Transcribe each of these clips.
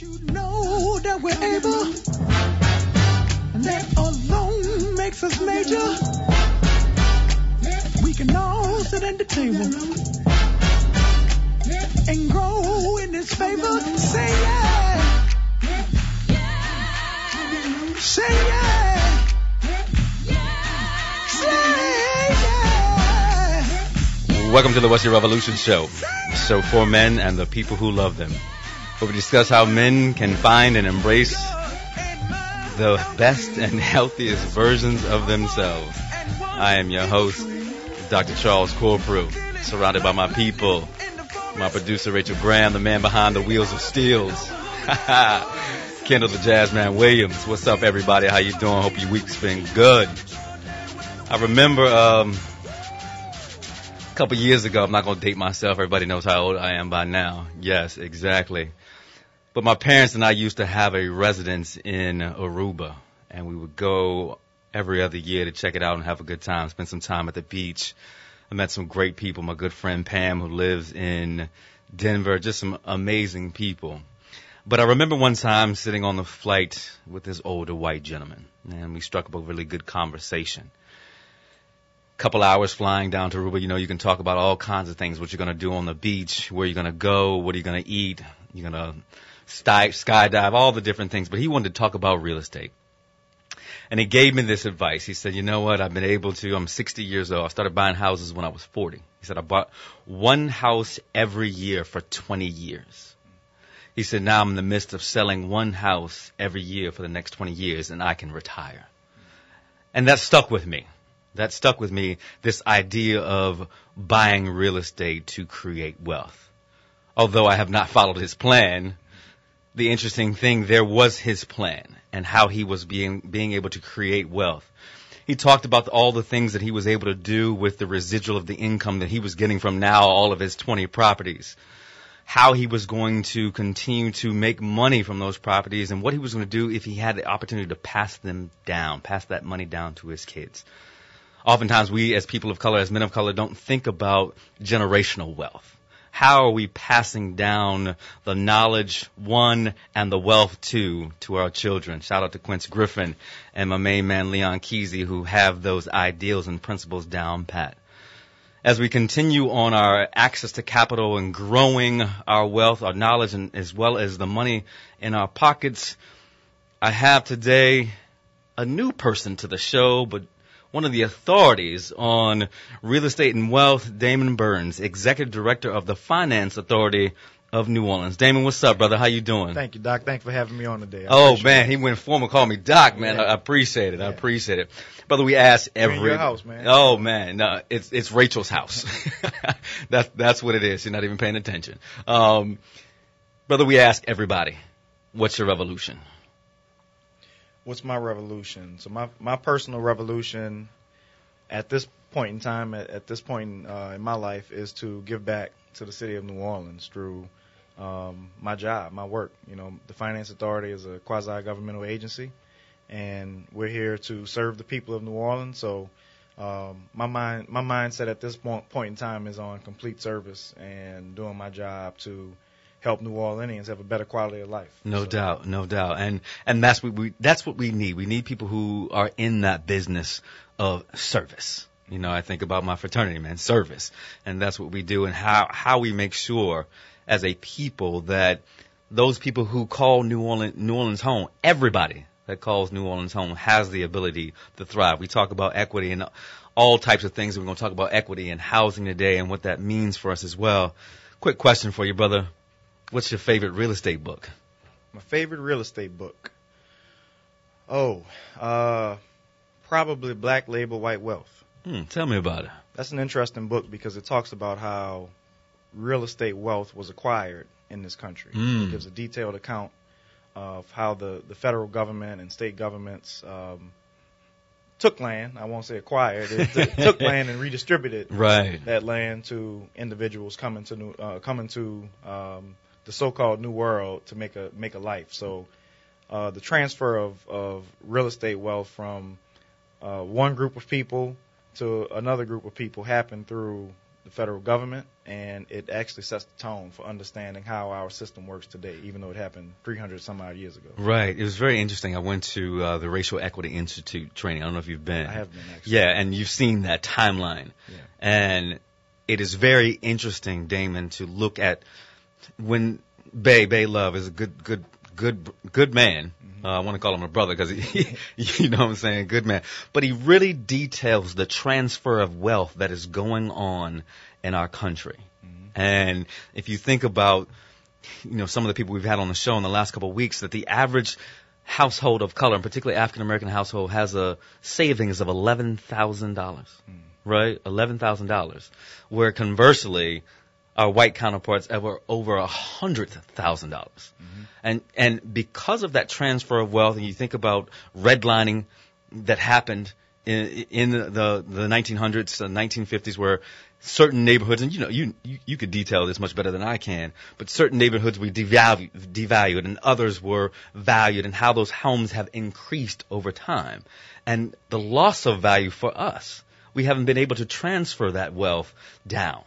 you know that we're able? And that alone makes us major. We can all sit at the table and grow in His favor. Say yeah. Say yeah. Say yeah. Welcome to the What's Your Revolution Show. So for men and the people who love them. Where we discuss how men can find and embrace the best and healthiest versions of themselves. I am your host, Dr. Charles Corprew, surrounded by my people, my producer Rachel Graham, the man behind the wheels of steels. Kendall the Jazzman Williams. What's up, everybody? How you doing? Hope your week's been good. I remember um, a couple years ago. I'm not going to date myself. Everybody knows how old I am by now. Yes, exactly. But my parents and I used to have a residence in Aruba, and we would go every other year to check it out and have a good time, spend some time at the beach. I met some great people. My good friend Pam, who lives in Denver, just some amazing people. But I remember one time sitting on the flight with this older white gentleman, and we struck up a really good conversation. Couple hours flying down to Aruba, you know, you can talk about all kinds of things, what you're going to do on the beach, where you're going to go, what are you going to eat, you're going to sky, skydive, all the different things. But he wanted to talk about real estate. And he gave me this advice. He said, you know what? I've been able to, I'm 60 years old. I started buying houses when I was 40. He said, I bought one house every year for 20 years. He said, now I'm in the midst of selling one house every year for the next 20 years and I can retire. And that stuck with me. That stuck with me, this idea of buying real estate to create wealth. Although I have not followed his plan, the interesting thing there was his plan and how he was being, being able to create wealth. He talked about all the things that he was able to do with the residual of the income that he was getting from now all of his 20 properties how he was going to continue to make money from those properties and what he was going to do if he had the opportunity to pass them down, pass that money down to his kids. Oftentimes we as people of color, as men of color, don't think about generational wealth. How are we passing down the knowledge, one, and the wealth, two, to our children? Shout out to Quince Griffin and my main man, Leon Kesey, who have those ideals and principles down pat as we continue on our access to capital and growing our wealth, our knowledge, and as well as the money in our pockets, I have today a new person to the show, but one of the authorities on real estate and wealth, Damon Burns, Executive Director of the Finance Authority of New Orleans. Damon, what's up, brother? How you doing? Thank you, Doc. Thanks for having me on today. I oh man, it. he went formal, called me Doc, man. Yeah. I, appreciate it. Yeah. I appreciate it, brother. We ask every your house, man. Oh man, no, it's it's Rachel's house. that's that's what it is. You're not even paying attention, um, brother. We ask everybody, what's your revolution? What's my revolution? So my my personal revolution at this point in time, at, at this point uh, in my life, is to give back to the city of New Orleans through um, my job, my work. You know, the Finance Authority is a quasi-governmental agency, and we're here to serve the people of New Orleans. So, um, my mind, my mindset at this point, point in time is on complete service and doing my job to help New Orleanians have a better quality of life. No so. doubt, no doubt, and and that's what we that's what we need. We need people who are in that business of service. You know, I think about my fraternity, man, service, and that's what we do, and how how we make sure as a people that those people who call New Orleans, New Orleans home, everybody that calls New Orleans home has the ability to thrive. We talk about equity and all types of things. We're going to talk about equity and housing today and what that means for us as well. Quick question for you, brother. What's your favorite real estate book? My favorite real estate book. Oh, uh, probably Black Labor White Wealth. Hmm, tell me about it. That's an interesting book because it talks about how real estate wealth was acquired in this country. Mm. It gives a detailed account of how the, the federal government and state governments um, took land. I won't say acquired. It t- took land and redistributed right. that land to individuals coming to new, uh, coming to um, the so-called new world to make a make a life. So uh, the transfer of, of real estate wealth from uh, one group of people to another group of people happened through the federal government, and it actually sets the tone for understanding how our system works today, even though it happened 300 some odd years ago. Right. It was very interesting. I went to uh, the Racial Equity Institute training. I don't know if you've been. I have been actually. Yeah, and you've seen that timeline. Yeah. And it is very interesting, Damon, to look at when Bayard Love is a good good good good man. Mm-hmm. Uh, I want to call him a brother because he, you know what I'm saying, good man. But he really details the transfer of wealth that is going on in our country. Mm-hmm. And if you think about, you know, some of the people we've had on the show in the last couple of weeks, that the average household of color, and particularly African American household, has a savings of eleven thousand dollars, mm. right? Eleven thousand dollars. Where conversely, our white counterparts have over a hundred thousand dollars. Mm-hmm. And and because of that transfer of wealth, and you think about redlining that happened in, in the the 1900s, the 1950s, where certain neighborhoods, and you know, you, you you could detail this much better than I can, but certain neighborhoods were devalued, devalued, and others were valued, and how those homes have increased over time, and the loss of value for us, we haven't been able to transfer that wealth down,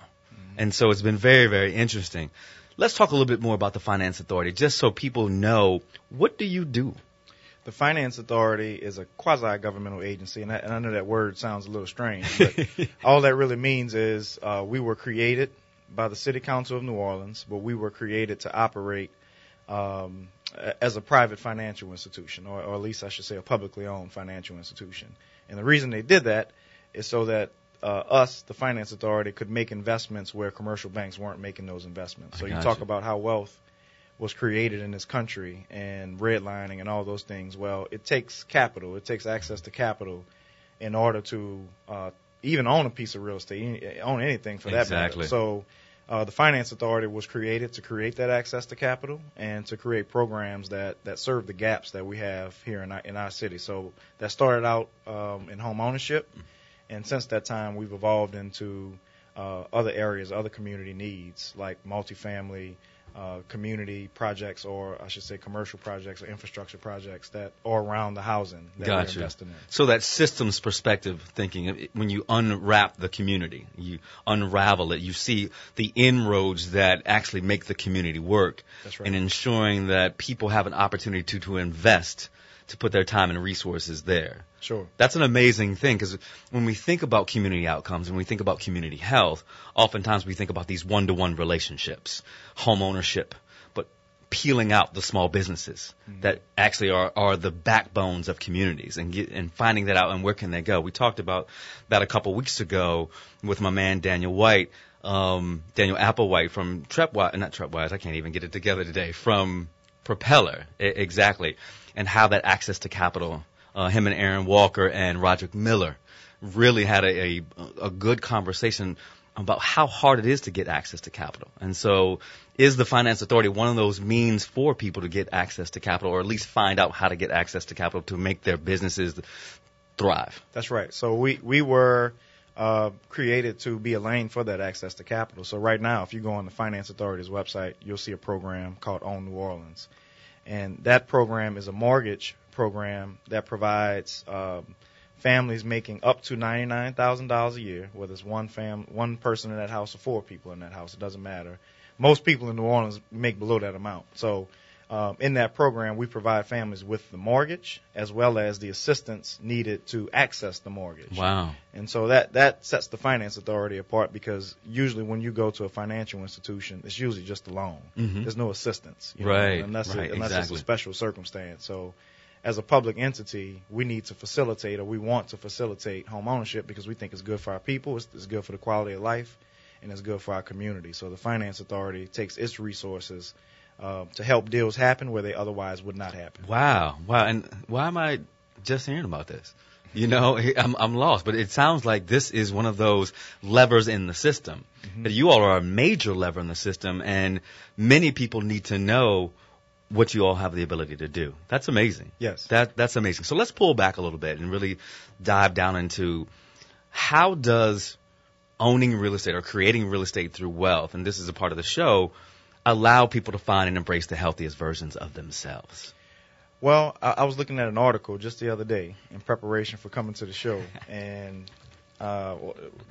and so it's been very very interesting. Let's talk a little bit more about the Finance Authority, just so people know what do you do. The Finance Authority is a quasi-governmental agency, and I, and I know that word sounds a little strange, but all that really means is uh, we were created by the City Council of New Orleans, but we were created to operate um, as a private financial institution, or, or at least I should say a publicly owned financial institution. And the reason they did that is so that uh, us, the Finance Authority, could make investments where commercial banks weren't making those investments. So you talk you. about how wealth was created in this country and redlining and all those things. Well, it takes capital. It takes access to capital in order to uh, even own a piece of real estate, own anything for that Exactly. matter. So uh, the Finance Authority was created to create that access to capital and to create programs that, that serve the gaps that we have here in our, in our city. So that started out um, in home ownership, and since that time we've evolved into uh, other areas, other community needs like multifamily, uh, community projects, or I should say commercial projects or infrastructure projects that are around the housing that we're investing in. So that systems perspective thinking, when you unwrap the community, you unravel it, you see the inroads that actually make the community work, That's right. and ensuring that people have an opportunity to to invest, to put their time and resources there. Sure. That's an amazing thing because when we think about community outcomes and we think about community health, oftentimes we think about these one-to-one relationships, home ownership, but peeling out the small businesses that actually are, are the backbones of communities and get, and finding that out and where can they go. We talked about that a couple weeks ago with my man Daniel White, um, Daniel Applewhite from Trepwise, not Trepwise, I can't even get it together today, from Propeller, e- exactly, and how that access to capital, uh, him and Aaron Walker and Roderick Miller really had a, a, a good conversation about how hard it is to get access to capital. And so is the finance authority one of those means for people to get access to capital or at least find out how to get access to capital to make their businesses thrive? That's right. So we we were uh, created to be a lane for that access to capital. So right now, if you go on the Finance Authority's website, you'll see a program called Own New Orleans, and that program is a mortgage program that provides um, families making up to ninety nine thousand dollars a year, whether it's one fam one person in that house or four people in that house, it doesn't matter. Most people in New Orleans make below that amount. So um, in that program, we provide families with the mortgage as well as the assistance needed to access the mortgage. Wow. And so that that sets the finance authority apart because usually when you go to a financial institution, it's usually just a loan. Mhm. There's no assistance, you know, Right, unless right, it, unless exactly. it's a special circumstance. So as a public entity, we need to facilitate or we want to facilitate home ownership because we think it's good for our people, it's, it's good for the quality of life, and it's good for our community. So the finance authority takes its resources uh, to help deals happen where they otherwise would not happen. Wow, wow, and why am I just hearing about this? You know, I'm I'm lost, but it sounds like this is one of those levers in the system. That you all are a major lever in the system, and many people need to know what you all have the ability to do. That's amazing. Yes. That that's amazing. So let's pull back a little bit and really dive down into how does owning real estate or creating real estate through wealth, and this is a part of the show, allow people to find and embrace the healthiest versions of themselves. Well, I, I was looking at an article just the other day in preparation for coming to the show, and uh,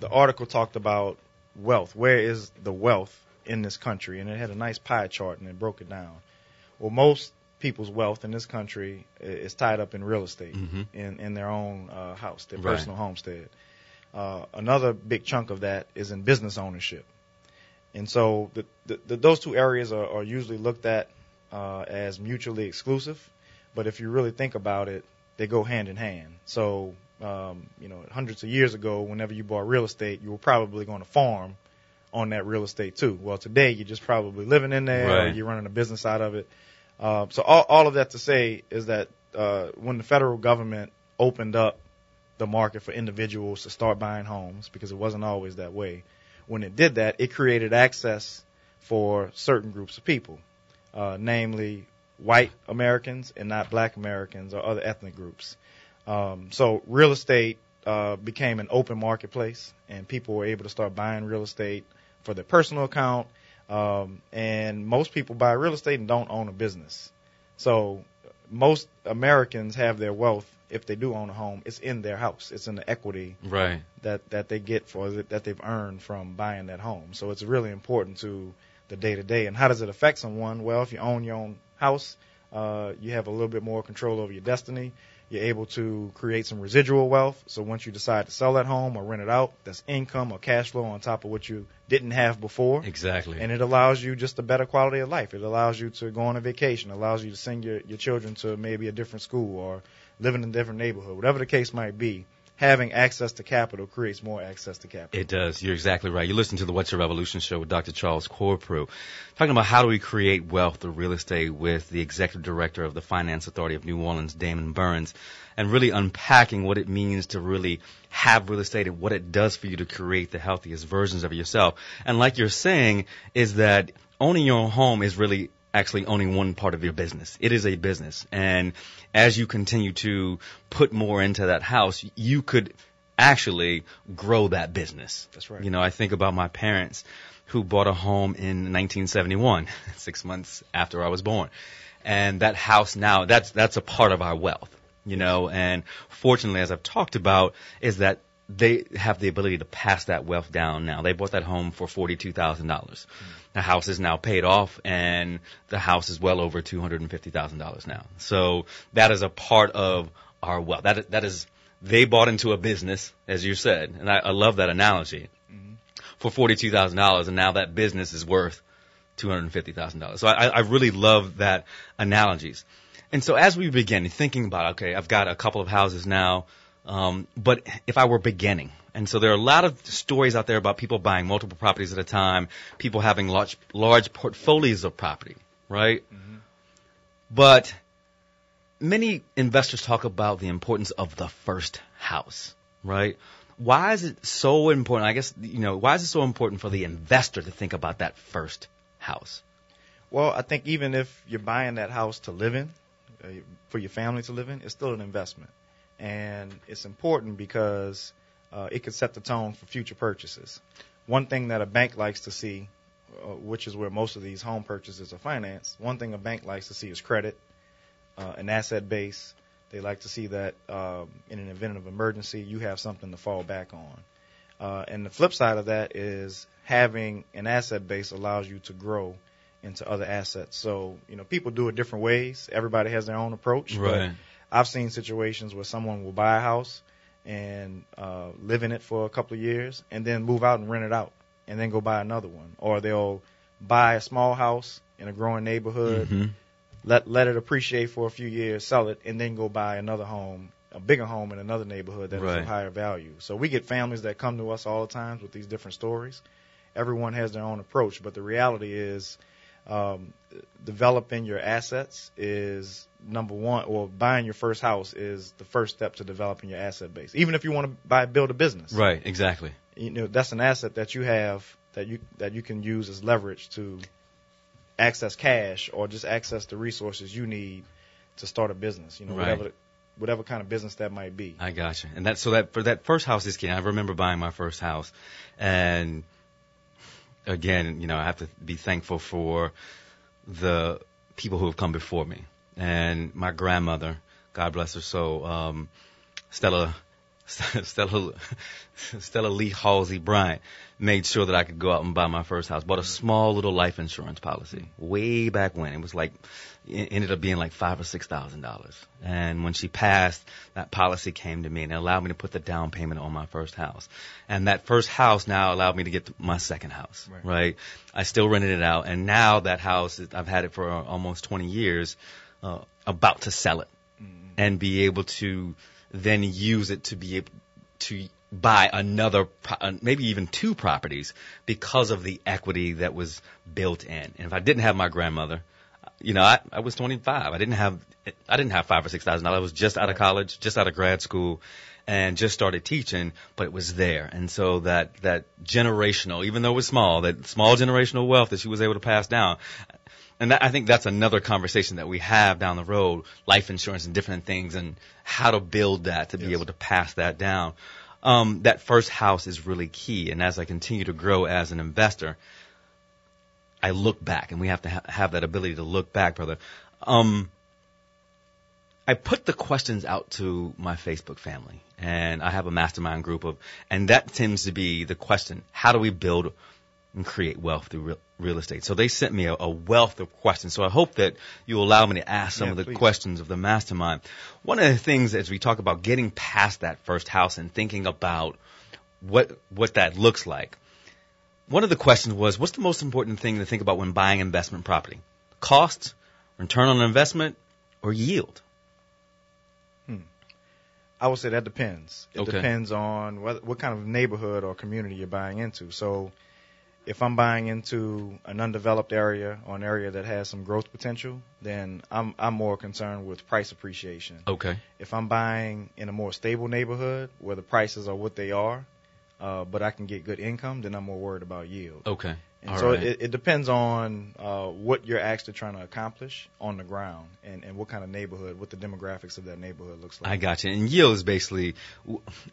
the article talked about wealth. Where is the wealth in this country? And it had a nice pie chart and it broke it down. Well, most people's wealth in this country is tied up in real estate, Mhm. in in their own uh, house, their Right. personal homestead. Uh, another big chunk of that is in business ownership. And so the, the, the, those two areas are, are usually looked at uh, as mutually exclusive. But if you really think about it, they go hand in hand. So, um, you know, hundreds of years ago, whenever you bought real estate, you were probably going to farm on that real estate too. Well, today you're just probably living in there, or you're running a business out of it. Uh, so all, all of that to say is that uh, when the federal government opened up the market for individuals to start buying homes, because it wasn't always that way, when it did that, it created access for certain groups of people, uh, namely white Americans and not black Americans or other ethnic groups. Um, so real estate uh, became an open marketplace, and people were able to start buying real estate for their personal account. Um, and most people buy real estate and don't own a business. So most Americans have their wealth, if they do own a home, it's in their house. It's in the equity Right. that that they get for it, that they've earned from buying that home. So it's really important to the day to day. And how does it affect someone? Well, if you own your own house, uh, you have a little bit more control over your destiny. You're able to create some residual wealth. So once you decide to sell that home or rent it out, that's income or cash flow on top of what you didn't have before. Exactly. And it allows you just a better quality of life. It allows you to go on a vacation. It allows you to send your, your children to maybe a different school or live in a different neighborhood. Whatever the case might be, having access to capital creates more access to capital. It does. You're exactly right. You listen to the What's Your Revolution show with Dr. Charles Corprew, talking about how do we create wealth through real estate with the executive director of the Finance Authority of New Orleans, Damon Burns, and really unpacking what it means to really have real estate and what it does for you to create the healthiest versions of yourself. And like you're saying, is that owning your own home is really actually owning one part of your business. It is a business. And as you continue to put more into that house, you could actually grow that business. That's right. You know, I think about my parents who bought a home in 1971, six months after I was born. And that house now, that's, that's a part of our wealth, you know, and fortunately, as I've talked about, is that they have the ability to pass that wealth down now. They bought that home for $42,000. The house is now paid off and the house is well over $250,000 now. So that is a part of our wealth. That, is- that is, they bought into a business, as you said, and I, I love that analogy, for $42,000 and now that business is worth $250,000. So I, I really love that analogies. And so as we begin thinking about, okay, I've got a couple of houses now, um, but if I were beginning, and so there are a lot of stories out there about people buying multiple properties at a time, people having large, large portfolios of property, right? But many investors talk about the importance of the first house, right? Why is it so important? I guess, you know, why is it so important for the investor to think about that first house? Well, I think even if you're buying that house to live in, uh, for your family to live in, it's still an investment. And it's important because uh, it could set the tone for future purchases. One thing that a bank likes to see, uh, which is where most of these home purchases are financed, one thing a bank likes to see is credit, uh, an asset base. They like to see that um, in an event of emergency, you have something to fall back on. Uh, and the flip side of that is having an asset base allows you to grow into other assets. So, you know, people do it different ways. Everybody has their own approach. But I've seen situations where someone will buy a house and uh, live in it for a couple of years and then move out and rent it out and then go buy another one. Or they'll buy a small house in a growing neighborhood, Mhm. let let it appreciate for a few years, sell it, and then go buy another home, a bigger home in another neighborhood that is Right. of higher value. So we get families that come to us all the times with these different stories. Everyone has their own approach, but the reality is um, developing your assets is number one, or buying your first house is the first step to developing your asset base. Even if you want to buy, build a business, Right, exactly. you know that's an asset that you have that you that you can use as leverage to access cash or just access the resources you need to start a business. You know, Right. whatever whatever kind of business that might be. I gotcha. And that so that for that first house is key. I remember buying my first house, and again, you know, I have to be thankful for the people who have come before me, and my grandmother, God bless her soul, um, Stella Stella, Stella Lee Halsey Bryant made sure that I could go out and buy my first house. Bought a small little life insurance policy way back when. It was like, it ended up being like five or six thousand dollars. And when she passed, that policy came to me and it allowed me to put the down payment on my first house. And that first house now allowed me to get my second house, right? right? I still rented it out. And now that house, I've had it for almost 20 years, uh, about to sell it mm-hmm. and be able to then use it to be able to buy another, uh, maybe even two properties because of the equity that was built in. And if I didn't have my grandmother, you know, I, I was 25. I didn't have, I didn't have five or six thousand dollars. I was just out of college, just out of grad school, and just started teaching, but it was there. And so that that generational, even though it was small, that small generational wealth that she was able to pass down. And that, I think that's another conversation that we have down the road, life insurance and different things, and how to build that to yes. be able to pass that down um, that first house is really key. And as I continue to grow as an investor, I look back, and we have to ha- have that ability to look back, brother. Um, I put the questions out to my Facebook family, and I have a mastermind group of, and that tends to be the question: How do we build and create wealth through real, real estate. So they sent me a, a, wealth of questions. So I hope that you'll allow me to ask some yeah, of the please. questions of the mastermind. One of the things as we talk about getting past that first house and thinking about what what that looks like. One of the questions was, what's the most important thing to think about when buying investment property? Cost, return on investment, or yield? Hmm. I would say that depends. It okay. depends on what, what kind of neighborhood or community you're buying into. So if I'm buying into an undeveloped area or an area that has some growth potential, then I'm I'm more concerned with price appreciation. Okay. If I'm buying in a more stable neighborhood where the prices are what they are, uh, but I can get good income, then I'm more worried about yield. Okay. And All so right. it, it, depends on uh, what you're actually trying to accomplish on the ground and, and what kind of neighborhood, what the demographics of that neighborhood looks like. I got you. And yield is basically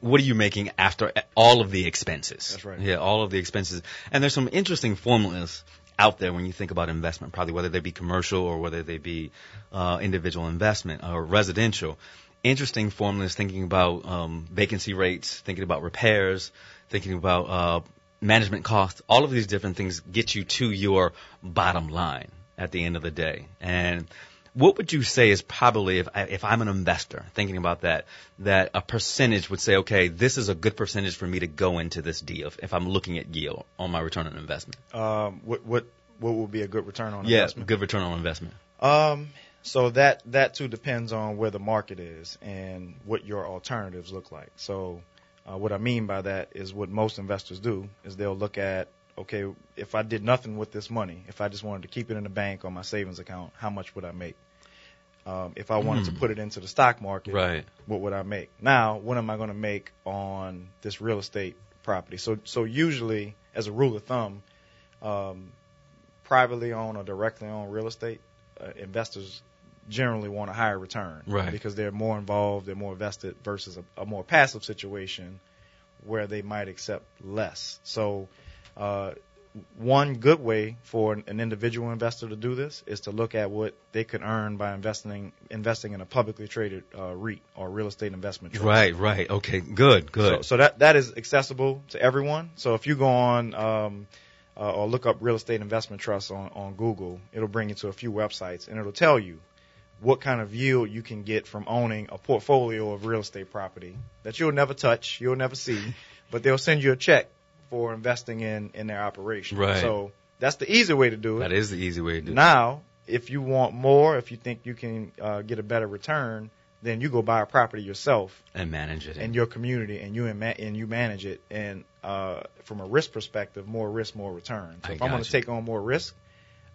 what are you making after all of the expenses? That's right. Yeah, all of the expenses. And there's some interesting formulas out there when you think about investment, probably whether they be commercial or whether they be uh, individual investment or residential. Interesting formulas thinking about um, vacancy rates, thinking about repairs, thinking about uh, management costs, all of these different things get you to your bottom line at the end of the day. And what would you say is probably if I, if I'm an investor thinking about that that a percentage would say okay this is a good percentage for me to go into this deal if, if I'm looking at yield on my return on investment. Um, what what what would be a good return on yeah, investment? good return on investment. Um, so that that too depends on where the market is and what your alternatives look like. So uh, what I mean by that is what most investors do is they'll look at okay, if I did nothing with this money, if I just wanted to keep it in the bank or my savings account, how much would I make? Um, if I wanted mm. to hmm. put it into the stock market, right. what would I make? Now, what am I going to make on this real estate property? So, so usually, as a rule of thumb, um, privately owned or directly owned real estate uh, investors generally want a higher return right. because they're more involved, they're more vested versus a, a more passive situation where they might accept less. So, uh, one good way for an individual investor to do this is to look at what they could earn by investing investing in a publicly traded uh, REIT or real estate investment trust. Right, right. Okay, good, good. So, so that that is accessible to everyone. So if you go on um, uh, or look up real estate investment trusts on, on Google, it'll bring you to a few websites and it'll tell you what kind of yield you can get from owning a portfolio of real estate property that you'll never touch, you'll never see, but they'll send you a check for investing in in their operation. Right. So that's the easy way to do it. That is the easy way to do it. Now, if you want more, if you think you can uh, get a better return, then you go buy a property yourself and manage it in your community, and you and you manage it. And uh, from a risk perspective, more risk, more return. So I if I'm going to take on more risk,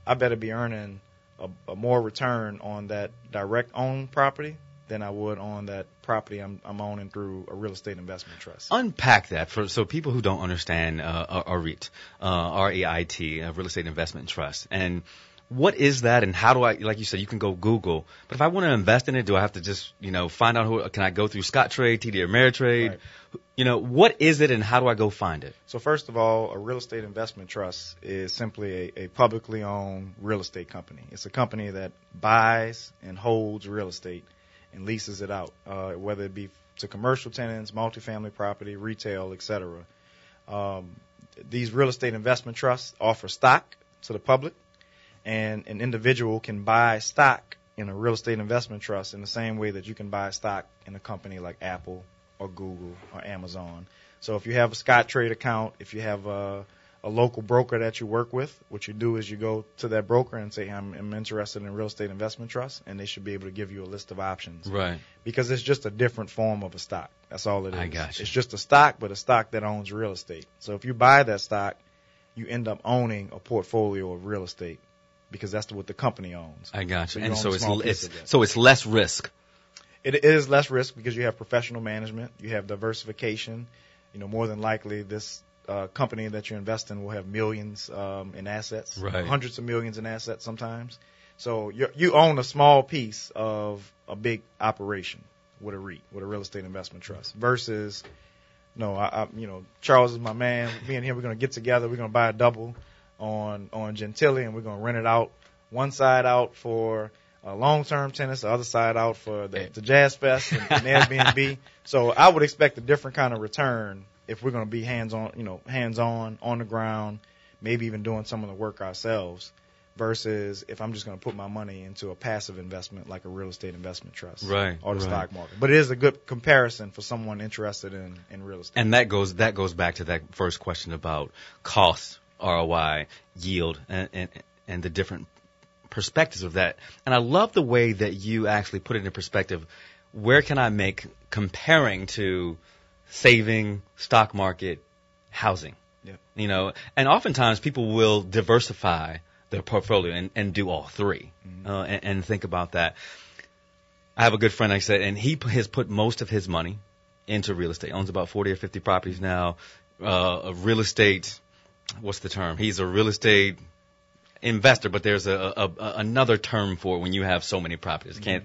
I better be earning a, a more return on that direct owned property than I would on that property I'm, I'm owning through a real estate investment trust. Unpack that for so people who don't understand uh, a, REIT, uh, R-E-I-T, a real estate investment trust, and what is that and how do I, like you said, you can go Google, but if I want to invest in it, do I have to just, you know, find out who, can I go through Scottrade, TD Ameritrade? Right. You know, what is it and how do I go find it? So first of all, a real estate investment trust is simply a, a publicly owned real estate company. It's a company that buys and holds real estate and leases it out, uh, whether it be to commercial tenants, multifamily property, retail, etc. Um, these real estate investment trusts offer stock to the public, and an individual can buy stock in a real estate investment trust in the same way that you can buy stock in a company like Apple or Google or Amazon. So if you have a Scottrade account, if you have a, a local broker that you work with, what you do is you go to that broker and say, I'm, I'm interested in real estate investment trust, and they should be able to give you a list of options. Right. Because it's just a different form of a stock. That's all it is. I got you. It's just a stock, but a stock that owns real estate. So if you buy that stock, you end up owning a portfolio of real estate because that's what the company owns. I got So you. you and so it's it's so it's less risk. It is less risk because you have professional management, you have diversification. You know, more than likely, this uh, company that you invest in will have millions um, in assets, Right. hundreds of millions in assets sometimes. So you you own a small piece of a big operation with a REIT, with a real estate investment trust, versus no, I, I you know Charles is my man. Me and him, we're gonna get together. We're gonna buy a double on on Gentilly, and we're gonna rent it out. One side out for uh, long-term tenants, the other side out for the, the Jazz Fest and, and Airbnb. So I would expect a different kind of return if we're going to be hands-on, you know, hands-on on the ground, maybe even doing some of the work ourselves. Versus if I'm just going to put my money into a passive investment like a real estate investment trust, Right, or the right. stock market. But it is a good comparison for someone interested in in real estate. And that goes that goes back to that first question about cost, ROI, yield, and and, and the different perspectives of that. And I love the way that you actually put it in perspective. Where can I make comparing to saving, stock market, housing? Yeah. You know, and oftentimes people will diversify their portfolio and, and do all 3 uh, and, and think about that. I have a good friend, like I said, and he has put most of his money into real estate. Owns about 40 or 50 properties now. Uh, real estate, what's the term? He's a real estate investor, but there's a, a, a another term for it when you have so many properties. Can't.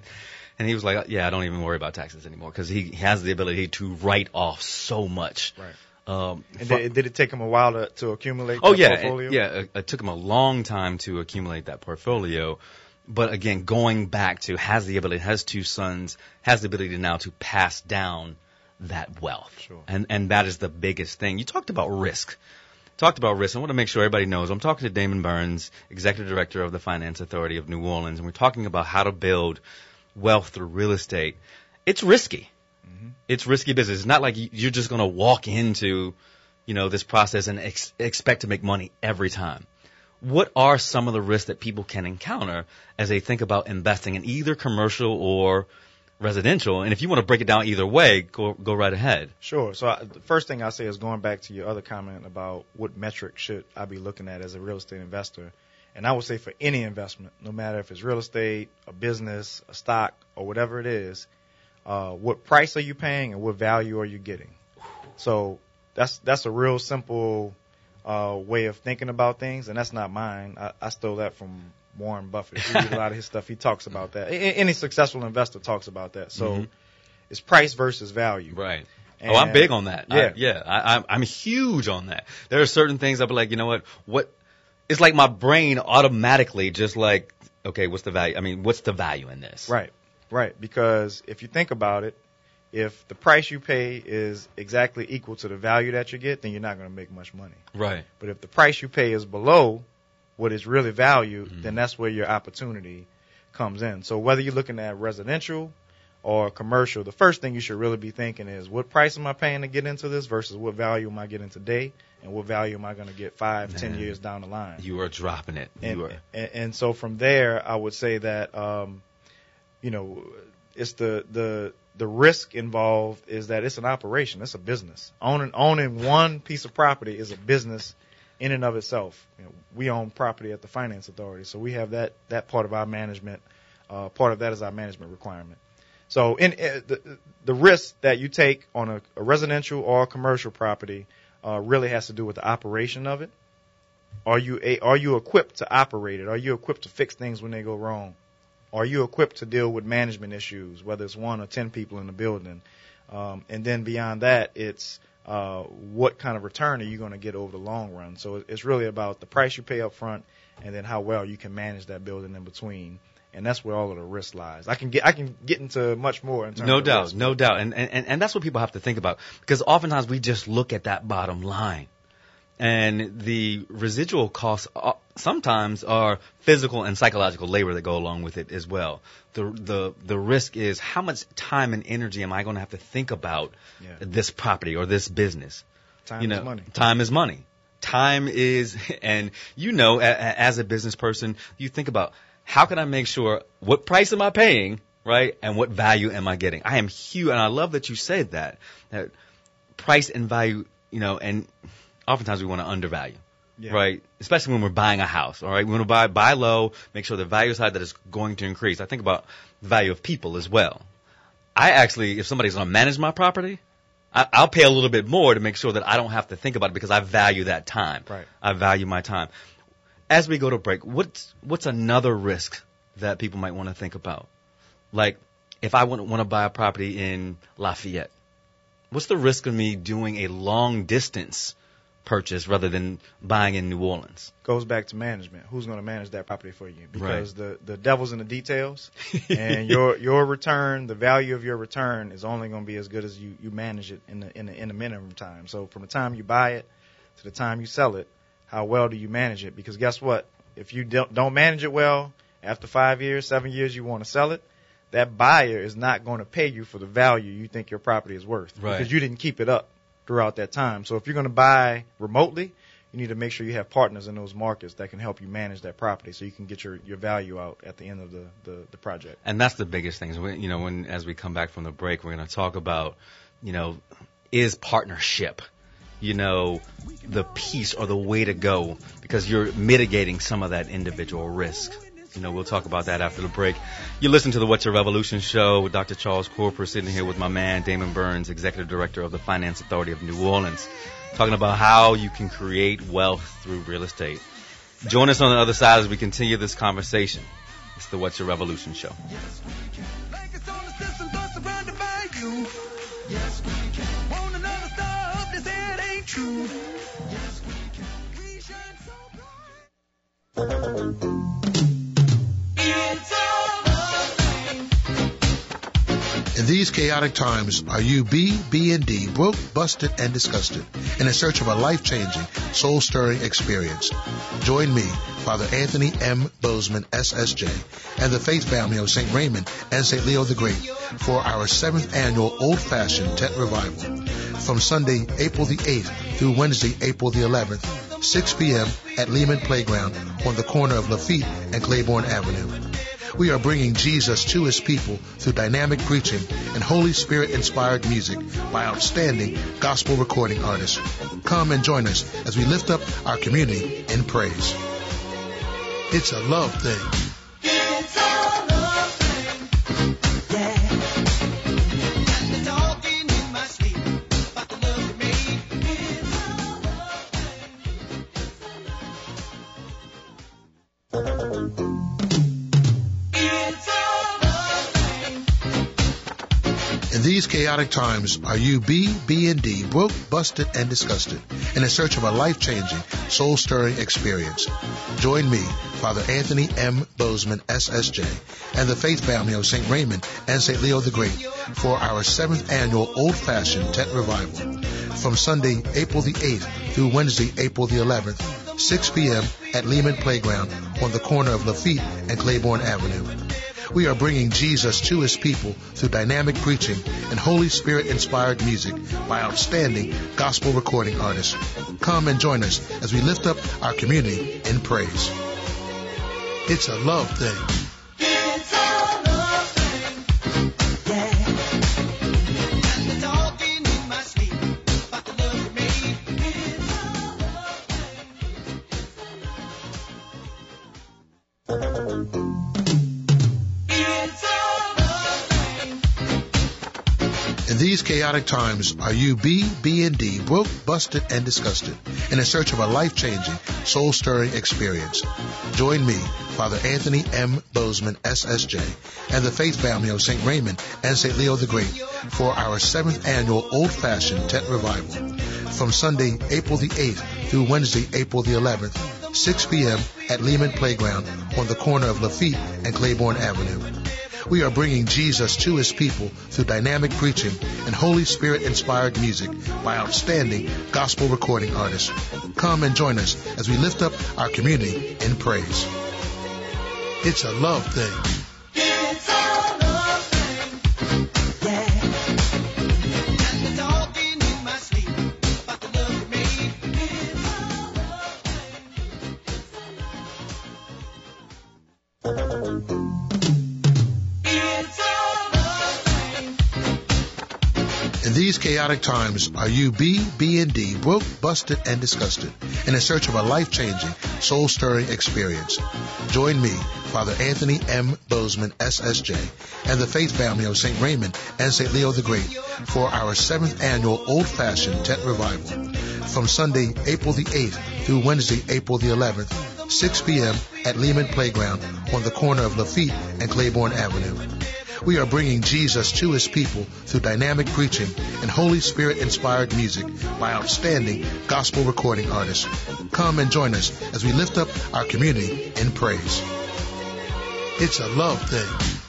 And he was like, "Yeah, I don't even worry about taxes anymore because he has the ability to write off so much." Right. Um, And fro- did, did it take him a while to, to accumulate? Oh that yeah, portfolio? it, yeah. It, it took him a long time to accumulate that portfolio, but again, going back to has the ability, has two sons, has the ability now to pass down that wealth, Sure. and and that is the biggest thing. You talked about risk. Talked about risk. I want to make sure everybody knows. I'm talking to Damon Burns, executive director of the Finance Authority of New Orleans, and we're talking about how to build wealth through real estate. It's risky. Mm-hmm. It's risky business. It's not like you- you're just going to walk into, you know, this process and ex- expect to make money every time. What are some of the risks that people can encounter as they think about investing in either commercial or residential? And if you want to break it down either way, go go right ahead. Sure. So I, the first thing I say is going back to your other comment about what metric should I be looking at as a real estate investor. And I would say for any investment, no matter if it's real estate, a business, a stock, or whatever it is, uh, what price are you paying and what value are you getting? So that's that's a real simple uh, way of thinking about things, and that's not mine. I, I stole that from Warren Buffett. If you read a lot of his stuff, he talks about that. Any successful investor talks about that. So Mhm. it's price versus value. Right. oh, I'm big on that. I- Yeah. yeah. I, I'm, I'm huge on that. There are certain things I'll be like, you know what? What? It's like my brain automatically just like, okay, what's the value? I mean, what's the value in this? Right, right. Because if you think about it, if the price you pay is exactly equal to the value that you get, then you're not going to make much money. Right. But if the price you pay is below what is really valued, Mm-hmm. then that's where your opportunity comes in. So whether you're looking at residential or commercial, the first thing you should really be thinking is what price am I paying to get into this versus what value am I getting today and what value am I going to get five, ten Man. years down the line. You are dropping it. and, you are. and and so from there, I would say that um, you know, it's the the the risk involved is that it's an operation, it's a business. Owning owning one piece of property is a business in and of itself. You know, we own property at the finance authority, so we have that that part of our management. Uh, part of that is our management requirement. So in uh, the the risk that you take on a, a residential or a commercial property uh, really has to do with the operation of it. Are you a, are you equipped to operate it? Are you equipped to fix things when they go wrong? Are you equipped to deal with management issues, whether it's one or ten people in the building? Um, and then beyond that, it's uh, what kind of return are you going to get over the long run? So it's really about the price you pay up front, and then how well you can manage that building in between. and that's where all of the risk lies. I can get I can get into much more. In terms No doubt, risk. no doubt, and, and and that's what people have to think about because oftentimes we just look at that bottom line, and the residual costs uh, sometimes are physical and psychological labor that go along with it as well. The the the risk is how much time and energy am I going to have to think about Yeah. this property or this business? Time you know, is money. Time is money. Time is, and you know, a, a, as a business person, you think about how can I make sure what price am I paying, right, and what value am I getting? I am huge, and I love that you said that that price and value, you know, and oftentimes we want to undervalue. Yeah. Right, especially when we're buying a house. All right, we want to buy buy low, make sure the value side that is going to increase. I think about the value of people as well. I actually, if somebody's going to manage my property, I, I'll pay a little bit more to make sure that I don't have to think about it because I value that time. Right. I value my time. As we go to break, what's what's another risk that people might want to think about? Like, if I want, want to buy a property in Lafayette, what's the risk of me doing a long distance purchase rather than buying in New Orleans? goes back to management. Who's going to manage that property for you? Because the the devil's in the details, and your your return, the value of your return, is only going to be as good as you you manage it in the in the in the minimum time. So from the time you buy it to the time you sell it, how well do you manage it? Because guess what? If you don't don't manage it well, after five years, seven years, you want to sell it. That buyer is not going to pay you for the value you think your property is worth Right. because you didn't keep it up throughout that time. So if you're going to buy remotely, you need to make sure you have partners in those markets that can help you manage that property so you can get your, your value out at the end of the, the, the project. And that's the biggest thing. When, you know, when as we come back from the break, we're going to talk about, you know, is partnership, you know, the piece or the way to go because you're mitigating some of that individual risk. You know, we'll talk about that after the break. You listen to the What's Your Revolution show with Dr. Charles Corprew sitting here with my man Damon Burns, Executive Director of the Finance Authority of New Orleans, talking about how you can create wealth through real estate. Join us on the other side as we continue this conversation. It's the What's Your Revolution show. Yes, we can. In these chaotic times, are you B, B, and D, broke, busted, and disgusted, in a search of a life-changing, soul-stirring experience? Join me, Father Anthony M. Bozeman, SSJ, and the faith family of St. Raymond and St. Leo the Great for our seventh annual old-fashioned tent revival from Sunday, April the 8th through Wednesday, April the 11th, 6 p.m. at Lemann Playground on the corner of Lafitte and Claiborne Avenue. We are bringing Jesus to his people through dynamic preaching and Holy Spirit inspired music by outstanding gospel recording artists. Come and join us as we lift up our community in praise. It's a love thing. Chaotic times, are you B, B, and D, broke, busted, and disgusted, in a search of a life-changing, soul-stirring experience? Join me, Father Anthony M. Bozeman, SSJ, and the faith family of St. Raymond and St. Leo the Great for our seventh annual old-fashioned tent revival from Sunday, April the 8th through Wednesday, April the 11th, 6 p.m. at Lemann Playground on the corner of Lafitte and Claiborne Avenue. We are bringing Jesus to his people through dynamic preaching and Holy Spirit inspired music by outstanding gospel recording artists. Come and join us as we lift up our community in praise. It's a love thing. These chaotic times, are you B, B, and D, broke, busted, and disgusted, in a search of a life-changing, soul-stirring experience? Join me, Father Anthony M. Bozeman, SSJ, and the faith family of St. Raymond and St. Leo the Great for our seventh annual old-fashioned tent revival from Sunday, April the 8th through Wednesday, April the 11th, 6 p.m. at Lemann Playground on the corner of Lafitte and Claiborne Avenue. We are bringing Jesus to his people through dynamic preaching and Holy Spirit inspired music by outstanding gospel recording artists. Come and join us as we lift up our community in praise. It's a love thing. Times, are you B, B, and D, broke, busted, and disgusted, in a search of a life-changing, soul-stirring experience? Join me, Father Anthony M. Bozeman, SSJ, and the faith family of St. Raymond and St. Leo the Great for our seventh annual old-fashioned tent revival from Sunday, April the 8th through Wednesday, April the 11th, 6 p.m. at Lemann Playground on the corner of Lafitte and Claiborne Avenue. We are bringing Jesus to his people through dynamic preaching and Holy Spirit inspired music by outstanding gospel recording artists. Come and join us as we lift up our community in praise. It's a love thing.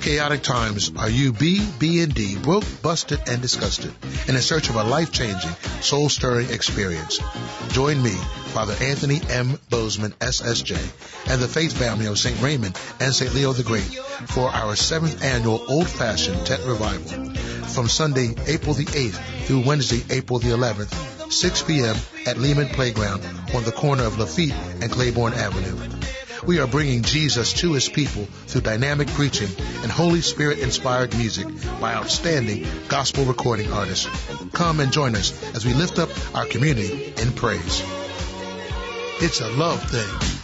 Chaotic times, are you B, B, and D, broke, busted, and disgusted, and in search of a life-changing, soul-stirring experience? Join me, Father Anthony M. Bozeman, SSJ, and the faith family of St. Raymond and St. Leo the Great for our seventh annual old-fashioned tent revival from Sunday, April the 8th through Wednesday, April the 11th, 6 p.m. at Lemann Playground on the corner of Lafitte and Claiborne Avenue. We are bringing Jesus to his people through dynamic preaching and Holy Spirit inspired music by outstanding gospel recording artists. Come and join us as we lift up our community in praise. It's a love thing.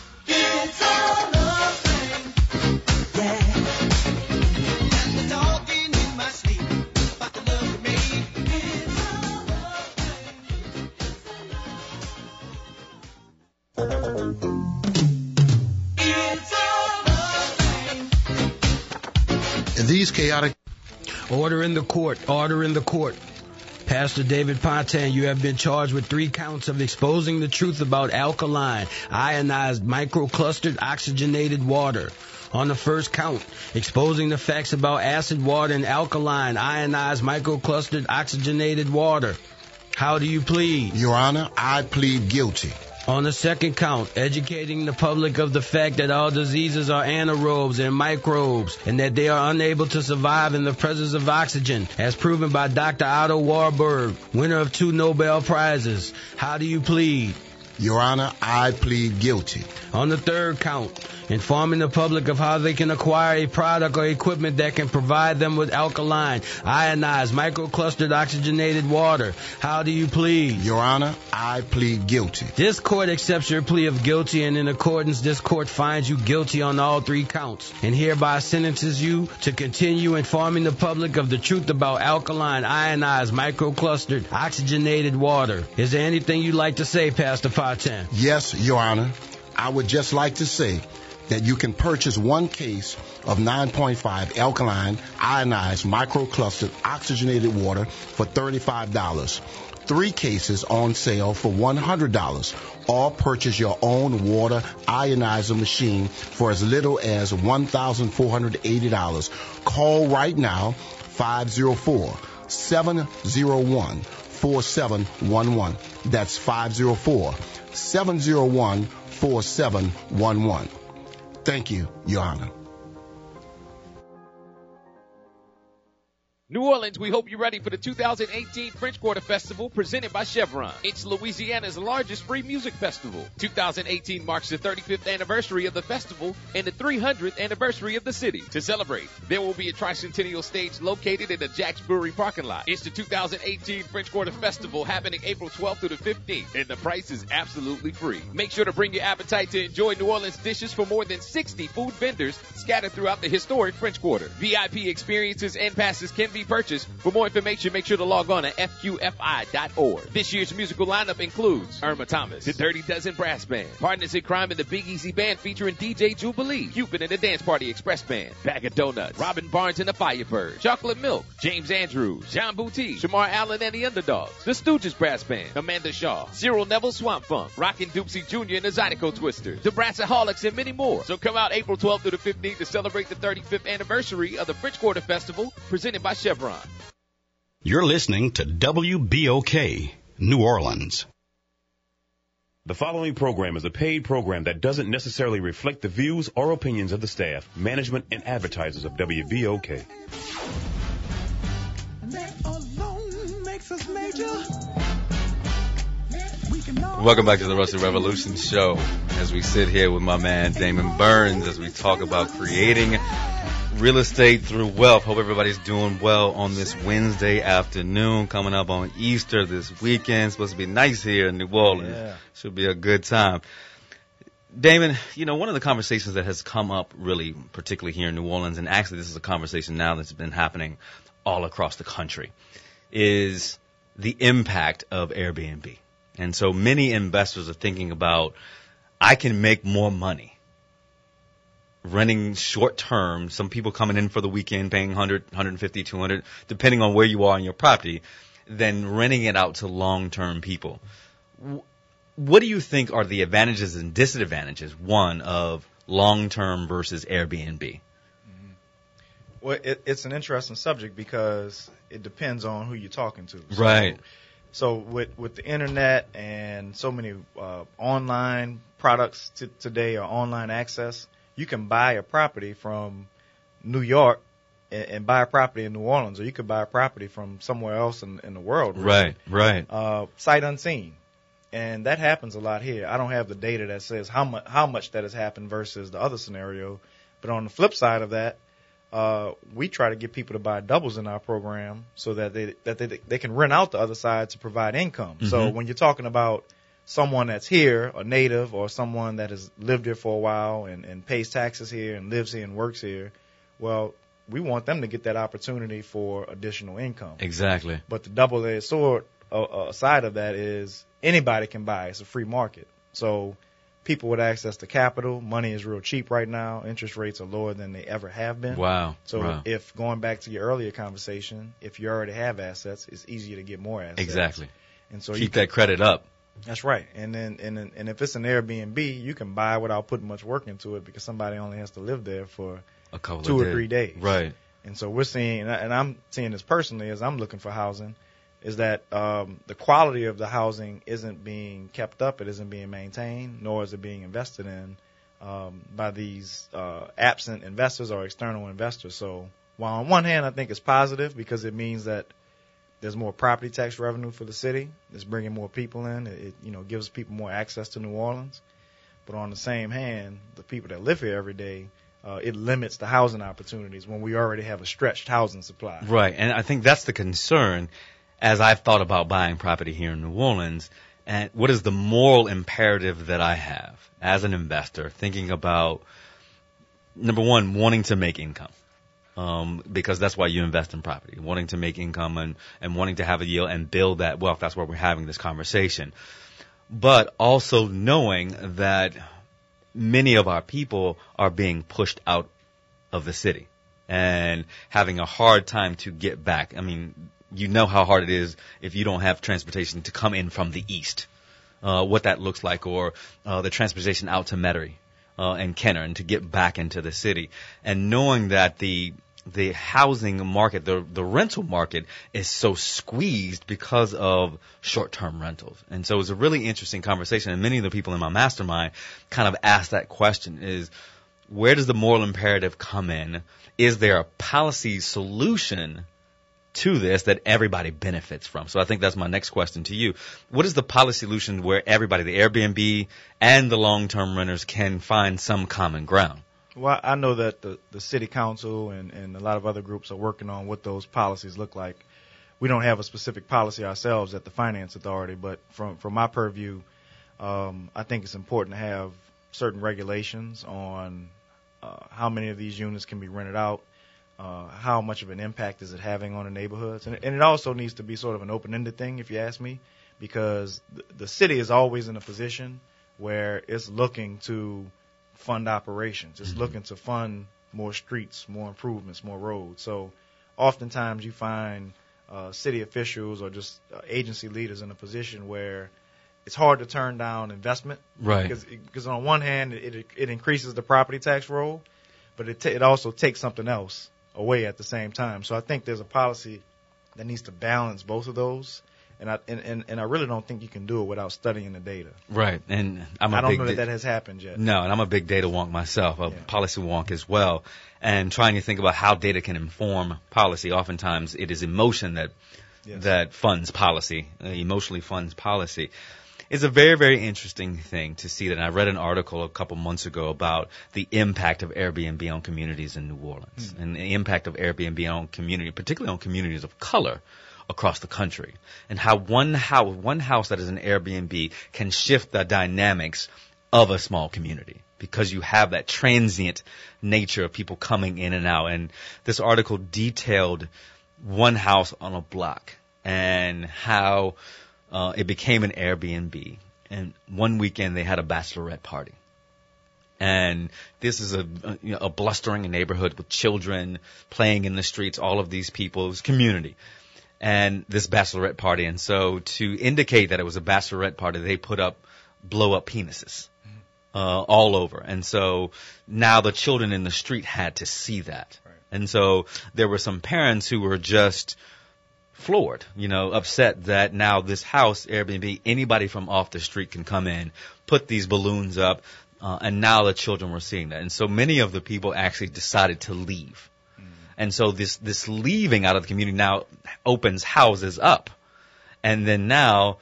Chaotic Order in the court. Order in the court. Pastor David Pontan, you have been charged with three counts of exposing the truth about alkaline, ionized, microclustered, oxygenated water. On the first count, exposing the facts about acid water and alkaline, ionized, microclustered, oxygenated water. How do you plead? Your Honor, I plead guilty. On the second count, educating the public of the fact that all diseases are anaerobes and microbes, and that they are unable to survive in the presence of oxygen, as proven by Dr. Otto Warburg, winner of two Nobel Prizes. How do you plead? Your Honor, I plead guilty. On the third count, informing the public of how they can acquire a product or equipment that can provide them with alkaline, ionized, microclustered oxygenated water. How do you plead? Your Honor, I plead guilty. This court accepts your plea of guilty, and in accordance, this court finds you guilty on all three counts, and hereby sentences you to continue informing the public of the truth about alkaline, ionized, microclustered, oxygenated water. Is there anything you'd like to say, Pastor Partan? Yes, Your Honor. I would just like to say that you can purchase one case of 9.5 alkaline, ionized, microclustered, oxygenated water for $35. Three cases on sale for $100. Or purchase your own water ionizer machine for as little as $1,480. Call right now 504 701 4711. That's 504 701 4711. Thank you, Your Honor. New Orleans, we hope you're ready for the 2018 French Quarter Festival presented by Chevron. It's Louisiana's largest free music festival. 2018 marks the 35th anniversary of the festival and the 300th anniversary of the city. To celebrate, there will be a tricentennial stage located in the Jax Brewery parking lot. It's the 2018 French Quarter Festival happening April 12th through the 15th, and the price is absolutely free. Make sure to bring your appetite to enjoy New Orleans dishes from more than 60 food vendors scattered throughout the historic French Quarter. VIP experiences and passes can be be purchased. For more information, make sure to log on to fqfi.org. This year's musical lineup includes Irma Thomas, the Dirty Dozen Brass Band, Partners in Crime and the Big Easy Band featuring DJ Jubilee, Cupid and the Dance Party Express Band, Bag of Donuts, Robin Barnes and the Firebird, Chocolate Milk, James Andrews, John Boutté, Shamarr Allen and the Underdogs, the Stooges Brass Band, Amanda Shaw, Cyril Neville Swamp Funk, Rockin' Doopsie Jr. and the Zydeco Twisters, the Brassaholics and many more. So come out April 12th through the 15th to celebrate the 35th anniversary of the French Quarter Festival presented by Chevron. You're listening to WBOK, New Orleans. The following program is a paid program that doesn't necessarily reflect the views or opinions of the staff, management, and advertisers of WBOK. That alone makes us major. We can all Welcome back to the What's Your Revolution Show. As we sit here with my man Damon Burns, as we talk about creating real estate through wealth. Hope everybody's doing well on this Wednesday afternoon. Coming up on Easter this weekend. Supposed to be nice here in New Orleans. Yeah. Should be a good time. Damon, you know, one of the conversations that has come up really, particularly here in New Orleans, and actually this is a conversation now that's been happening all across the country, is the impact of Airbnb. And so many investors are thinking about, I can make more money renting short term, some people coming in for the weekend paying 100, 150, 200, depending on where you are in your property, than renting it out to long term people. What do you think are the advantages and disadvantages, one, of long term versus Airbnb? Well, it, it's an interesting subject because it depends on who you're talking to. So- Right. So with with the internet and so many uh, online products t- today or online access, you can buy a property from New York and, and buy a property in New Orleans, or you could buy a property from somewhere else in, in the world. really. Right, right. uh, sight unseen, and that happens a lot here. I don't have the data that says how much how much that has happened versus the other scenario, but on the flip side of that, uh, we try to get people to buy doubles in our program so that they that they they can rent out the other side to provide income. So Mhm. when you're talking about someone that's here, a native, or someone that has lived here for a while and, and pays taxes here and lives here and works here, well, we want them to get that opportunity for additional income. Exactly. But the double-edged sword uh, uh, side of that is anybody can buy. It's a free market. So people with access to capital, money is real cheap right now. Interest rates are lower than they ever have been. Wow. So wow. if going back to your earlier conversation, if you already have assets, it's easier to get more assets. exactly. And so you Keep that credit up. That's right. And then and and if it's an Airbnb, you can buy without putting much work into it because somebody only has to live there for A couple two or days. three days. Right. And so we're seeing, and I'm seeing this personally as I'm looking for housing, is that um, the quality of the housing isn't being kept up, it isn't being maintained, nor is it being invested in um, by these uh, absent investors or external investors. So while on one hand I think it's positive because it means that there's more property tax revenue for the city, it's bringing more people in, it, you know gives people more access to New Orleans. But on the same hand, the people that live here every day, uh, it limits the housing opportunities when we already have a stretched housing supply. Right, and I think that's the concern as I've thought about buying property here in New Orleans. And what is the moral imperative that I have as an investor thinking about number one, wanting to make income? Um, because that's why you invest in property, wanting to make income and, and wanting to have a yield and build that wealth. That's why we're having this conversation. But also knowing that many of our people are being pushed out of the city and having a hard time to get back. I mean, you know how hard it is if you don't have transportation to come in from the east. Uh, what that looks like, or uh, the transportation out to Metairie uh, and Kenner, and to get back into the city, and knowing that the the housing market, the the rental market, is so squeezed because of short term rentals, and so it's a really interesting conversation. And many of the people in my mastermind kind of ask that question: is where does the moral imperative come in? Is there a policy solution to this that everybody benefits from? So I think that's my next question to you. What is the policy solution where everybody, the Airbnb and the long-term renters can find some common ground? Well, I know that the, the city council and, and a lot of other groups are working on what those policies look like. We don't have a specific policy ourselves at the Finance Authority, but from, from my purview, um, I think it's important to have certain regulations on uh, how many of these units can be rented out, Uh, how much of an impact is it having on the neighborhoods? And, and it also needs to be sort of an open-ended thing, if you ask me, because the, the city is always in a position where it's looking to fund operations. It's looking to fund more streets, more improvements, more roads. So oftentimes you find uh, city officials or just uh, agency leaders in a position where it's hard to turn down investment. Right. Because on one hand, it, it, increases the property tax roll, but it, ta it also takes something else away at the same time. So I think there's a policy that needs to balance both of those. And I and, and, and I really don't think you can do it without studying the data. Right, and I'm a I don't big know that that has happened yet. No, and I'm a big data wonk myself, a policy wonk as well, and trying to think about how data can inform policy. Oftentimes, it is emotion that Yes. that funds policy, uh, emotionally funds policy. It's a very, very interesting thing to see that. And I read an article a couple months ago about the impact of Airbnb on communities in New Orleans and the impact of Airbnb on community, particularly on communities of color across the country and how one house, one house that is an Airbnb can shift the dynamics of a small community because you have that transient nature of people coming in and out. And this article detailed one house on a block and how uh, it became an Airbnb. And one weekend they had a bachelorette party. And this is a, a, you know, a blustering neighborhood with children playing in the streets, all of these people's community. And this bachelorette party. And so to indicate that it was a bachelorette party, they put up blow up penises uh, all over. And so now the children in the street had to see that. And so there were some parents who were just floored, you know, upset that now this house, Airbnb, anybody from off the street can come in, put these balloons up, uh, and now the children were seeing that. And so many of the people actually decided to leave. And so this, this leaving out of the community now opens houses up. And then now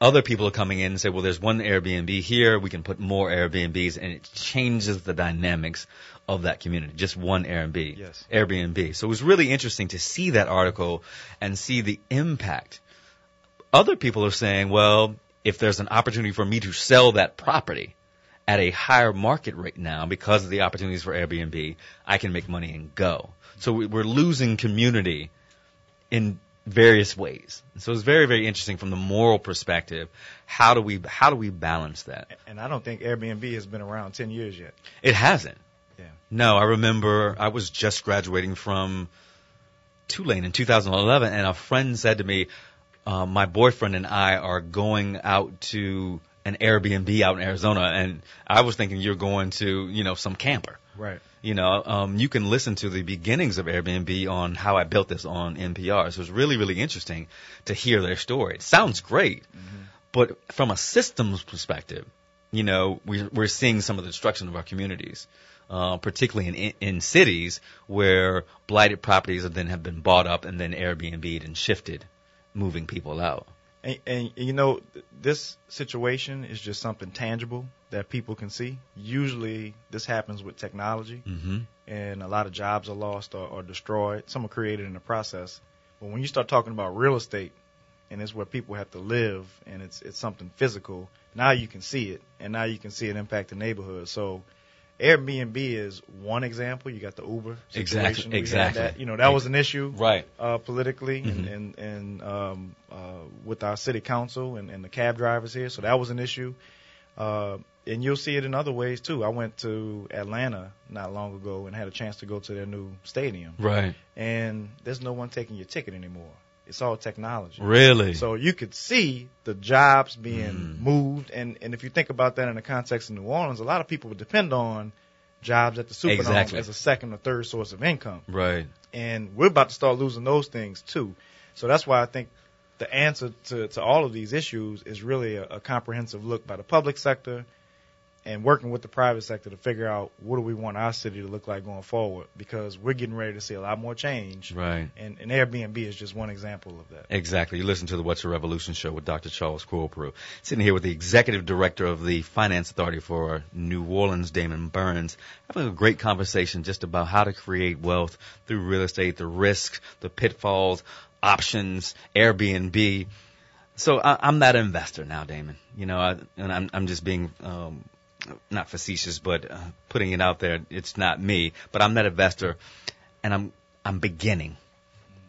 other people are coming in and say, well, there's one Airbnb here. We can put more Airbnbs and it changes the dynamics of that community. Just one Airbnb. Yes. Airbnb. So it was really interesting to see that article and see the impact. Other people are saying, well, if there's an opportunity for me to sell that property at a higher market rate now because of the opportunities for Airbnb, I can make money and go. So we- we're losing community in various ways. So it's very, very interesting from the moral perspective. How do we how do we balance that? And I don't think Airbnb has been around 10 years yet. It hasn't. Yeah. No, I remember I was just graduating from Tulane in 2011, and a friend said to me, uh, "My boyfriend and I are going out to an Airbnb out in Arizona," and I was thinking you're going to, you know, some camper. Right. You know, um, you can listen to the beginnings of Airbnb on how I built this on NPR. So it's really, really interesting to hear their story. It sounds great, but from a systems perspective, you know, we, we're seeing some of the destruction of our communities, uh, particularly in, in cities where blighted properties have then have been bought up and then Airbnb'd and shifted, moving people out. And, and you know, th- this situation is just something tangible that people can see. Usually, this happens with technology, Mm-hmm. and a lot of jobs are lost or, or destroyed. Some are created in the process. But when you start talking about real estate, and it's where people have to live, and it's it's something physical. Now you can see it, and now you can see it impact the neighborhood. So. Airbnb is one example. You got the Uber Exactly, situation. Had exactly. That. You know that was an issue Right. uh, politically and, Mhm. and, and um, uh, with our city council and, and the cab drivers here. So that was an issue. Uh, and you'll see it in other ways too. I went to Atlanta not long ago and had a chance to go to their new stadium. Right. And there's no one taking your ticket anymore. It's all technology. Really? So you could see the jobs being Mm. moved, and and if you think about that in the context of New Orleans, a lot of people would depend on jobs at the Superdome Exactly. as a second or third source of income Right. and we're about to start losing those things too. So that's why I think the answer to, to all of these issues is really a, a comprehensive look by the public sector and working with the private sector to figure out what do we want our city to look like going forward because we're getting ready to see a lot more change. Right. And, and Airbnb is just one example of that. Exactly. You listen to the What's Your Revolution show with Dr. Charles Corprew. Sitting here with the executive director of the Finance Authority for New Orleans, Damon Burns, having a great conversation just about how to create wealth through real estate, the risks, the pitfalls, options, Airbnb. So I, I'm that investor now, Damon. You know, I, and I'm, I'm just being, um, not facetious, but uh, putting it out there. It's not me, but I'm that investor, and I'm I'm beginning,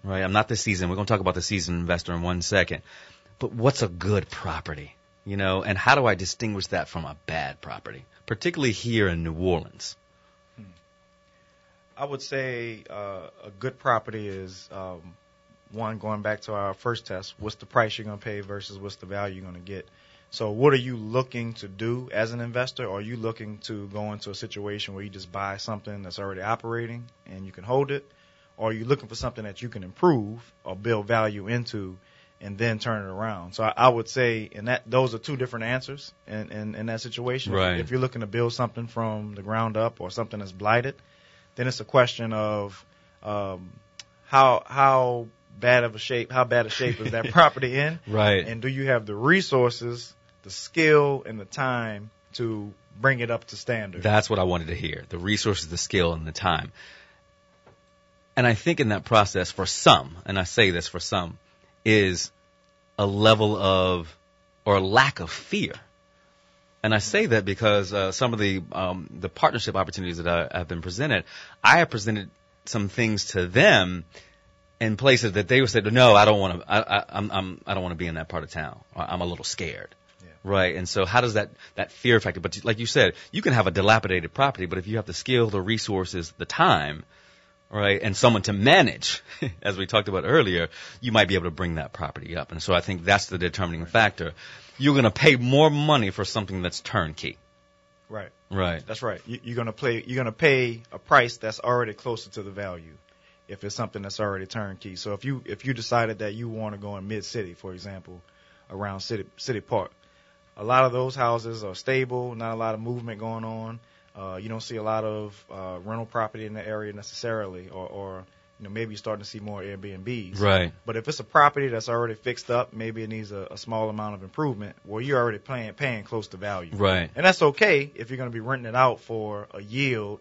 right? I'm not the season. We're going to talk about the seasoned investor in one second. But what's a good property? You know, and how do I distinguish that from a bad property, particularly here in New Orleans? I would say uh, a good property is um, one going back to our first test. What's the price you're going to pay versus what's the value you're going to get? So, what are you looking to do as an investor? Are you looking to go into a situation where you just buy something that's already operating and you can hold it? Or are you looking for something that you can improve or build value into and then turn it around? So, I, I would say, and that those are two different answers in, in, in that situation. Right. If you're looking to build something from the ground up or something that's blighted, then it's a question of um, how how bad of a shape how bad a shape is that property in, Right. and do you have the resources, the skill, and the time to bring it up to standard? That's what I wanted to hear. The resources, the skill, and the time. And I think in that process, for some, and I say this for some, is a level of or a lack of fear. And I say that because uh, some of the um, the partnership opportunities that I, have been presented, I have presented some things to them in places that they would say, "No, I don't want to. I, I, I'm, I'm, I don't want to be in that part of town. I'm a little scared." Right. And so how does that, that fear factor, but like you said, you can have a dilapidated property, but if you have the skill, the resources, the time, right, and someone to manage, as we talked about earlier, you might be able to bring that property up. And so I think that's the determining factor. You're going to pay more money for something that's turnkey. Right. Right. That's right. You, you're gonna play. You're gonna pay a price that's already closer to the value, if it's something that's already turnkey. So if you if you decided that you want to go in mid city, for example, around City City Park, a lot of those houses are stable. Not a lot of movement going on. Uh, you don't see a lot of uh, rental property in the area necessarily, or, or you know maybe you're starting to see more Airbnbs. Right. But if it's a property that's already fixed up, maybe it needs a, a small amount of improvement. Well, you're already paying paying close to value. Right. And that's okay if you're going to be renting it out for a yield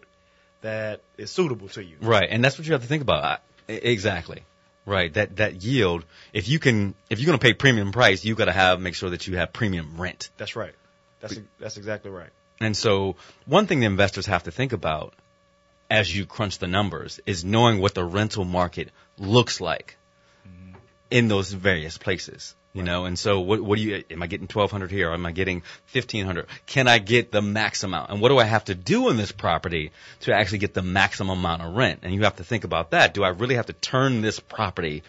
that is suitable to you. Right, and that's what you have to think about. I- Exactly. Right. That that yield. If you can, if you're going to pay premium price, you got to have make sure that you have premium rent. That's right. That's that's exactly right. And so, one thing the investors have to think about as you crunch the numbers is knowing what the rental market looks like mm-hmm. in those various places. You know, and so what, what do you, am I getting 1200 here? Or am I getting 1500? Can I get the max amount? And what do I have to do in this property to actually get the maximum amount of rent? And you have to think about that. Do I really have to turn this property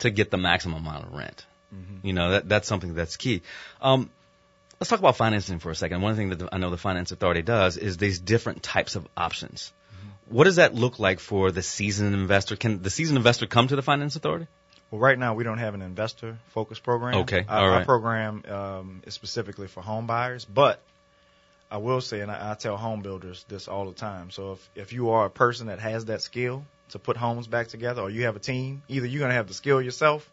to get the maximum amount of rent? You know, that, that's something that's key. Um, let's talk about financing for a second. One thing that the, I know the Finance Authority does is these different types of options. What does that look like for the seasoned investor? Can the seasoned investor come to the Finance Authority? Well, right now we don't have an investor focused program. Okay, Our, all our right. program um, is specifically for home buyers, but I will say, and I, I tell home builders this all the time. So if if you are a person that has that skill to put homes back together, or you have a team, either you're going to have the skill yourself,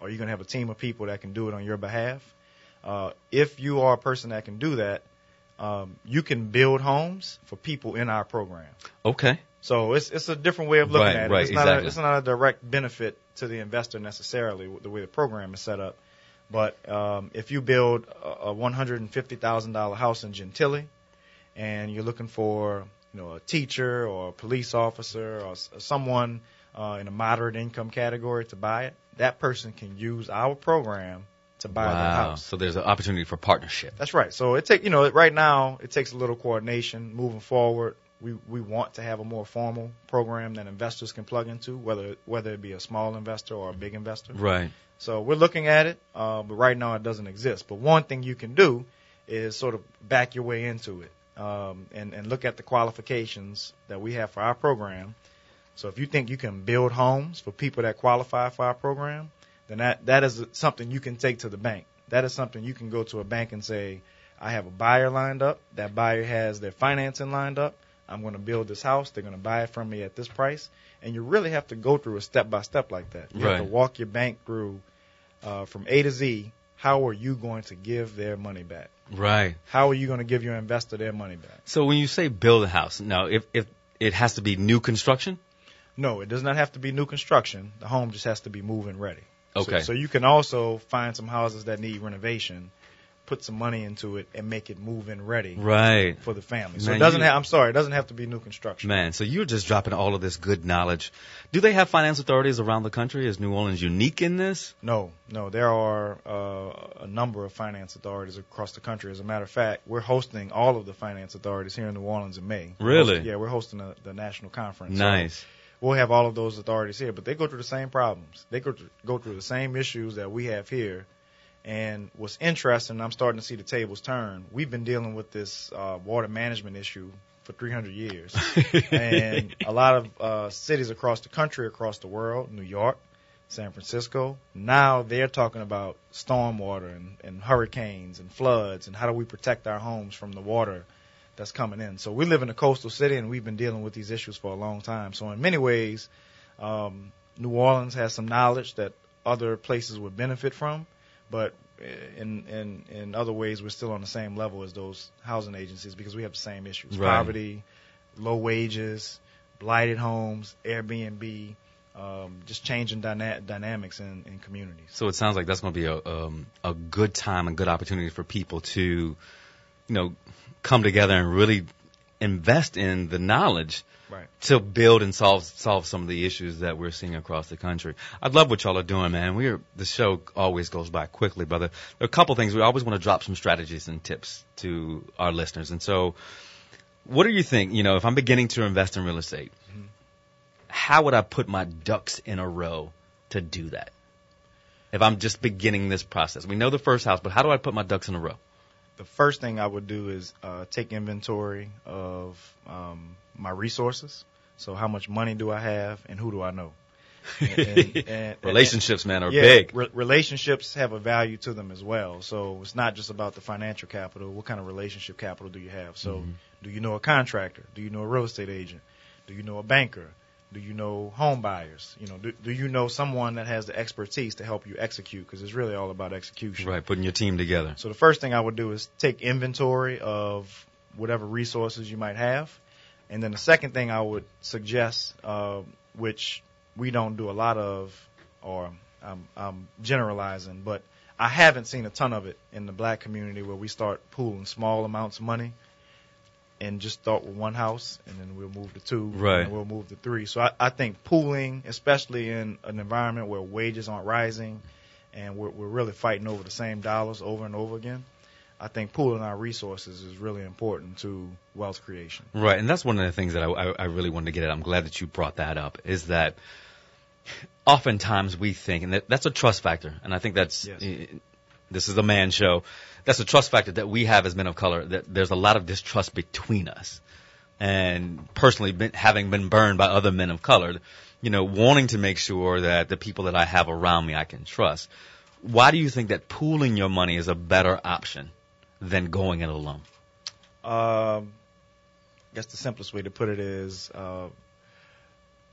or you're going to have a team of people that can do it on your behalf. Uh, if you are a person that can do that, um, you can build homes for people in our program. Okay. So it's it's a different way of looking Right, at it. right, it's not a, exactly. it's not a direct benefit to the investor necessarily the way the program is set up. But um, if you build a, a one hundred and fifty thousand dollar house in Gentilly, and you're looking for you know a teacher or a police officer or, someone uh, in a moderate income category to buy it, that person can use our program to buy their wow. house. So there's an opportunity for partnership. That's right. So it take you know right now it takes a little coordination moving forward. We we want to have a more formal program that investors can plug into, whether whether it be a small investor or a big investor. Right. So we're looking at it, uh, but right now it doesn't exist. But one thing you can do is sort of back your way into it um, and and look at the qualifications that we have for our program. So if you think you can build homes for people that qualify for our program, then that that is something you can take to the bank. That is something you can go to a bank and say, I have a buyer lined up. That buyer has their financing lined up. I'm going to build this house. They're going to buy it from me at this price. And you really have to go through a step by step like that. You have to walk your bank through uh, from A to Z. How are you going to give their money back? Right. How are you going to give your investor their money back? So when you say build a house, now if if it has to be new construction, No, it does not have to be new construction. The home just has to be move-in ready. So- Okay. So, you can also find some houses that need renovation, put some money into it and make it move in ready Right. for the family. So Man, it doesn't you-. I'm sorry, it doesn't have to be new construction. Man, so you're just dropping all of this good knowledge. Do they have finance authorities around the country? Is New Orleans unique in this? No, no, there are uh, a number of finance authorities across the country. As a matter of fact, we're hosting all of the finance authorities here in New Orleans in May. Really? Yeah, we're hosting the, the national conference. So Nice. we'll have all of those authorities here, but they go through the same problems. They go through, go through the same issues that we have here. And what's interesting, I'm starting to see the tables turn. We've been dealing with this uh, water management issue for 300 years, and a lot of uh, cities across the country, across the world, New York, San Francisco, now they're talking about stormwater and, and hurricanes and floods and how do we protect our homes from the water that's coming in. So we live in a coastal city and we've been dealing with these issues for a long time. So in many ways, um, New Orleans has some knowledge that other places would benefit from, but in in in other ways we're still on the same level as those housing agencies because we have the same issues: Right. poverty, low wages, blighted homes, Airbnb, um, just changing dyna- dynamics in, in communities. So it sounds like that's going to be a um, a good time and good opportunity for people to, you know, come together and really invest in the knowledge Right. to build and solve solve some of the issues that we're seeing across the country. I love what y'all are doing, man. We're the show always goes by quickly, brother. There are a couple things we always want to drop some strategies and tips to our listeners. And so, what do you think? You know, if I'm beginning to invest in real estate, mm-hmm. how would I put my ducks in a row to do that? If I'm just beginning this process, we know the first house, but how do I put my ducks in a row? The first thing I would do is uh, take inventory of um, my resources. So how much money do I have, and who do I know? And- and- and- Relationships, man, are yeah, big. re- relationships have a value to them as well. So it's not just about the financial capital. What kind of relationship capital do you have? So Mm-hmm. do you know a contractor? Do you know a real estate agent? Do you know a banker? Do you know home buyers? You know, do, do you know someone that has the expertise to help you execute? Because it's really all about execution. Right, putting your team together. So the first thing I would do is take inventory of whatever resources you might have, and then the second thing I would suggest, uh, which we don't do a lot of, or I'm, I'm generalizing, but I haven't seen a ton of it in the black community where we start pooling small amounts of money and just start with one house and then we'll move to two Right. and we'll move to three. So I, I think pooling, especially in an environment where wages aren't rising and we're, we're really fighting over the same dollars over and over again, I think pooling our resources is really important to wealth creation. Right, and that's one of the things that I, I, I really wanted to get at. I'm glad that you brought that up. Is that oftentimes we think, and that, that's a trust factor, and I think that's Yes. This is a man show. That's a trust factor that we have as men of color. That there's a lot of distrust between us, and personally, been, having been burned by other men of color, you know, wanting to make sure that the people that I have around me I can trust. Why do you think that pooling your money is a better option than going it alone? Um, I guess the simplest way to put it is uh,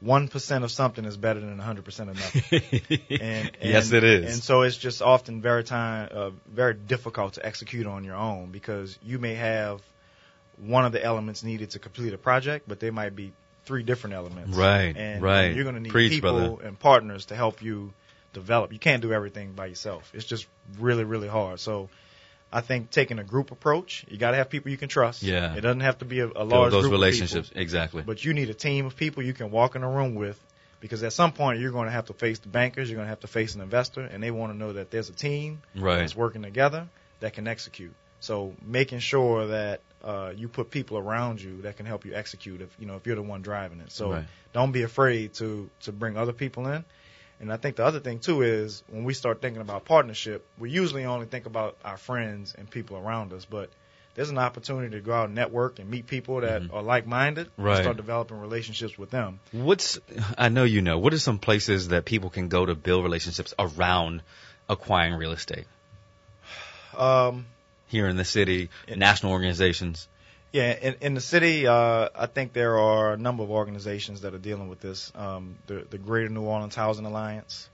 one percent of something is better than hundred percent of nothing. and, yes, it is. And so it's just often very time uh, very difficult to execute on your own because you may have one of the elements needed to complete a project, but there might be three different elements. Right, And, right. and you're going to need Preach, people brother. and partners to help you develop. You can't do everything by yourself. It's just really, really hard. So. I think taking a group approach, you got to have people you can trust. Yeah. It doesn't have to be a, a large those relationships, people, exactly. but you need a team of people you can walk in a room with because at some point you're going to have to face the bankers, you're going to have to face an investor, and they want to know that there's a team Right. that's working together that can execute. So making sure that uh, you put people around you that can help you execute if you know if you're the one driving it. So Right. don't be afraid to to bring other people in. And I think the other thing too is when we start thinking about partnership, we usually only think about our friends and people around us, but there's an opportunity to go out and network and meet people that are like-minded Mm-hmm. Right. and start developing relationships with them. What's I know you know. What are some places that people can go to build relationships around acquiring real estate Um, here in the city? National organizations. Yeah, in, in the city, uh, I think there are a number of organizations that are dealing with this. Um, the, the Greater New Orleans Housing Alliance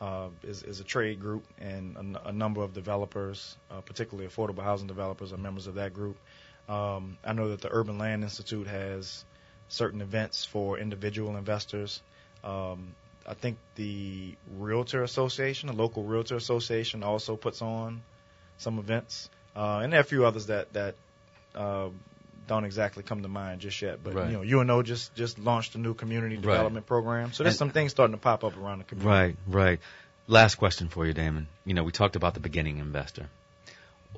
uh, is, is a trade group, and a number of developers, uh, particularly affordable housing developers, are members of that group. Um, I know that the Urban Land Institute has certain events for individual investors. Um, I think the Realtor Association, the local Realtor Association, also puts on some events, uh, and there are a few others that that uh, don't exactly come to mind just yet. But Right. you know, UNO just just launched a new community Right. development program, so there's And- some things starting to pop up around the community. Right, right. Last question for you, Damon. You know, we talked about the beginning investor.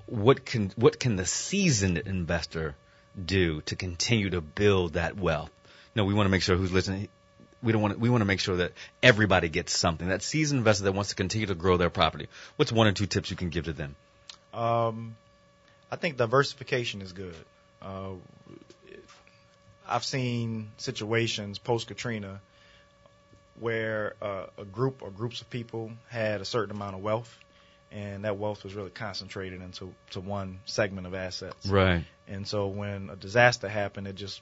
What can what can the seasoned investor do to continue to build that wealth? You know, we want to make sure who's listening. We don't want to, we want to make sure that everybody gets something. That seasoned investor that wants to continue to grow their property. What's one or two tips you can give to them? Um, I think diversification is good. Uh, I've seen situations post Katrina where uh, a group or groups of people had a certain amount of wealth, and that wealth was really concentrated into to one segment of assets. Right. And so when a disaster happened, it just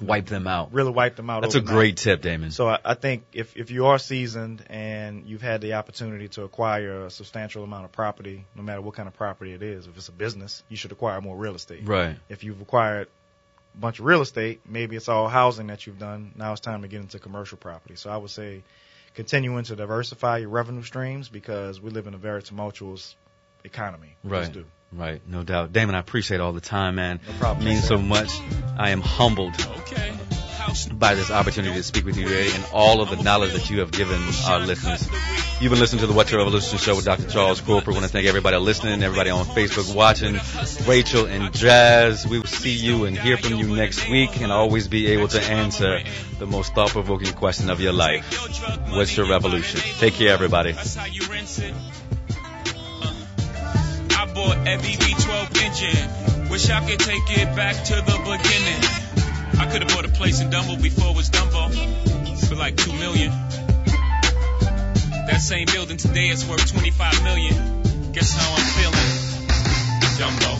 Wipe them out. really wipe them out. That's a great tip, Damon. So I, I think if if you are seasoned and you've had the opportunity to acquire a substantial amount of property, no matter what kind of property it is, if it's a business, you should acquire more real estate. Right. If you've acquired a bunch of real estate, maybe it's all housing that you've done. Now it's time to get into commercial property. So I would say continuing to diversify your revenue streams because we live in a very tumultuous economy. We Right. do. Right, no doubt. Damon, I appreciate all the time, man. No problem. Means so much. I am humbled by this opportunity to speak with you today and all of the knowledge that you have given our listeners. You've been listening to the What's Your Revolution show with Dr. Charles Corprew. I want to thank everybody listening, everybody on Facebook watching, Rachel and Jazz. We will see you and hear from you next week and always be able to answer the most thought-provoking question of your life. What's your revolution? Take care, everybody. I bought every V12 engine. Wish I could take it back to the beginning. I could have bought a place in Dumbo before it was Dumbo for like two million. That same building today is worth 25 million. Guess how I'm feeling? Dumbo.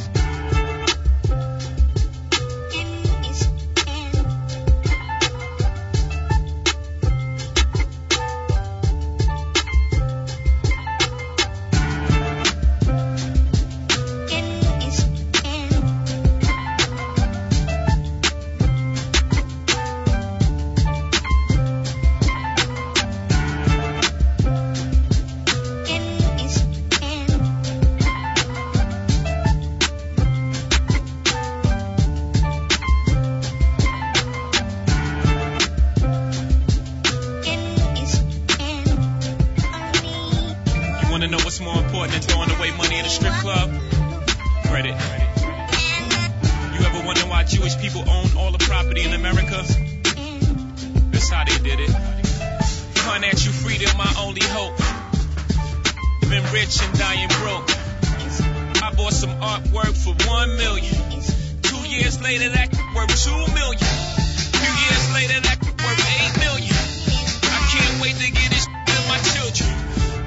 Bought some artwork for one million. Two years later, that could worth two million. Few years later, that could worth eight million. I can't wait to get this to my children.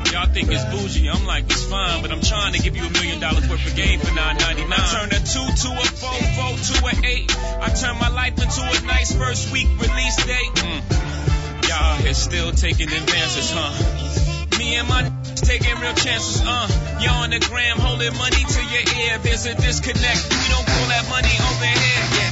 Y'all think it's bougie. I'm like, it's fine, but I'm trying to give you a million dollars worth of game for 9.99. I turned a two to a four, four to an eight. I turned my life into a nice first week release date. Mm. Y'all here still taking advances, huh? Me and my taking real chances, uh. Y'all on the gram holding money to your ear. There's a disconnect. We don't call that money over here. Yeah.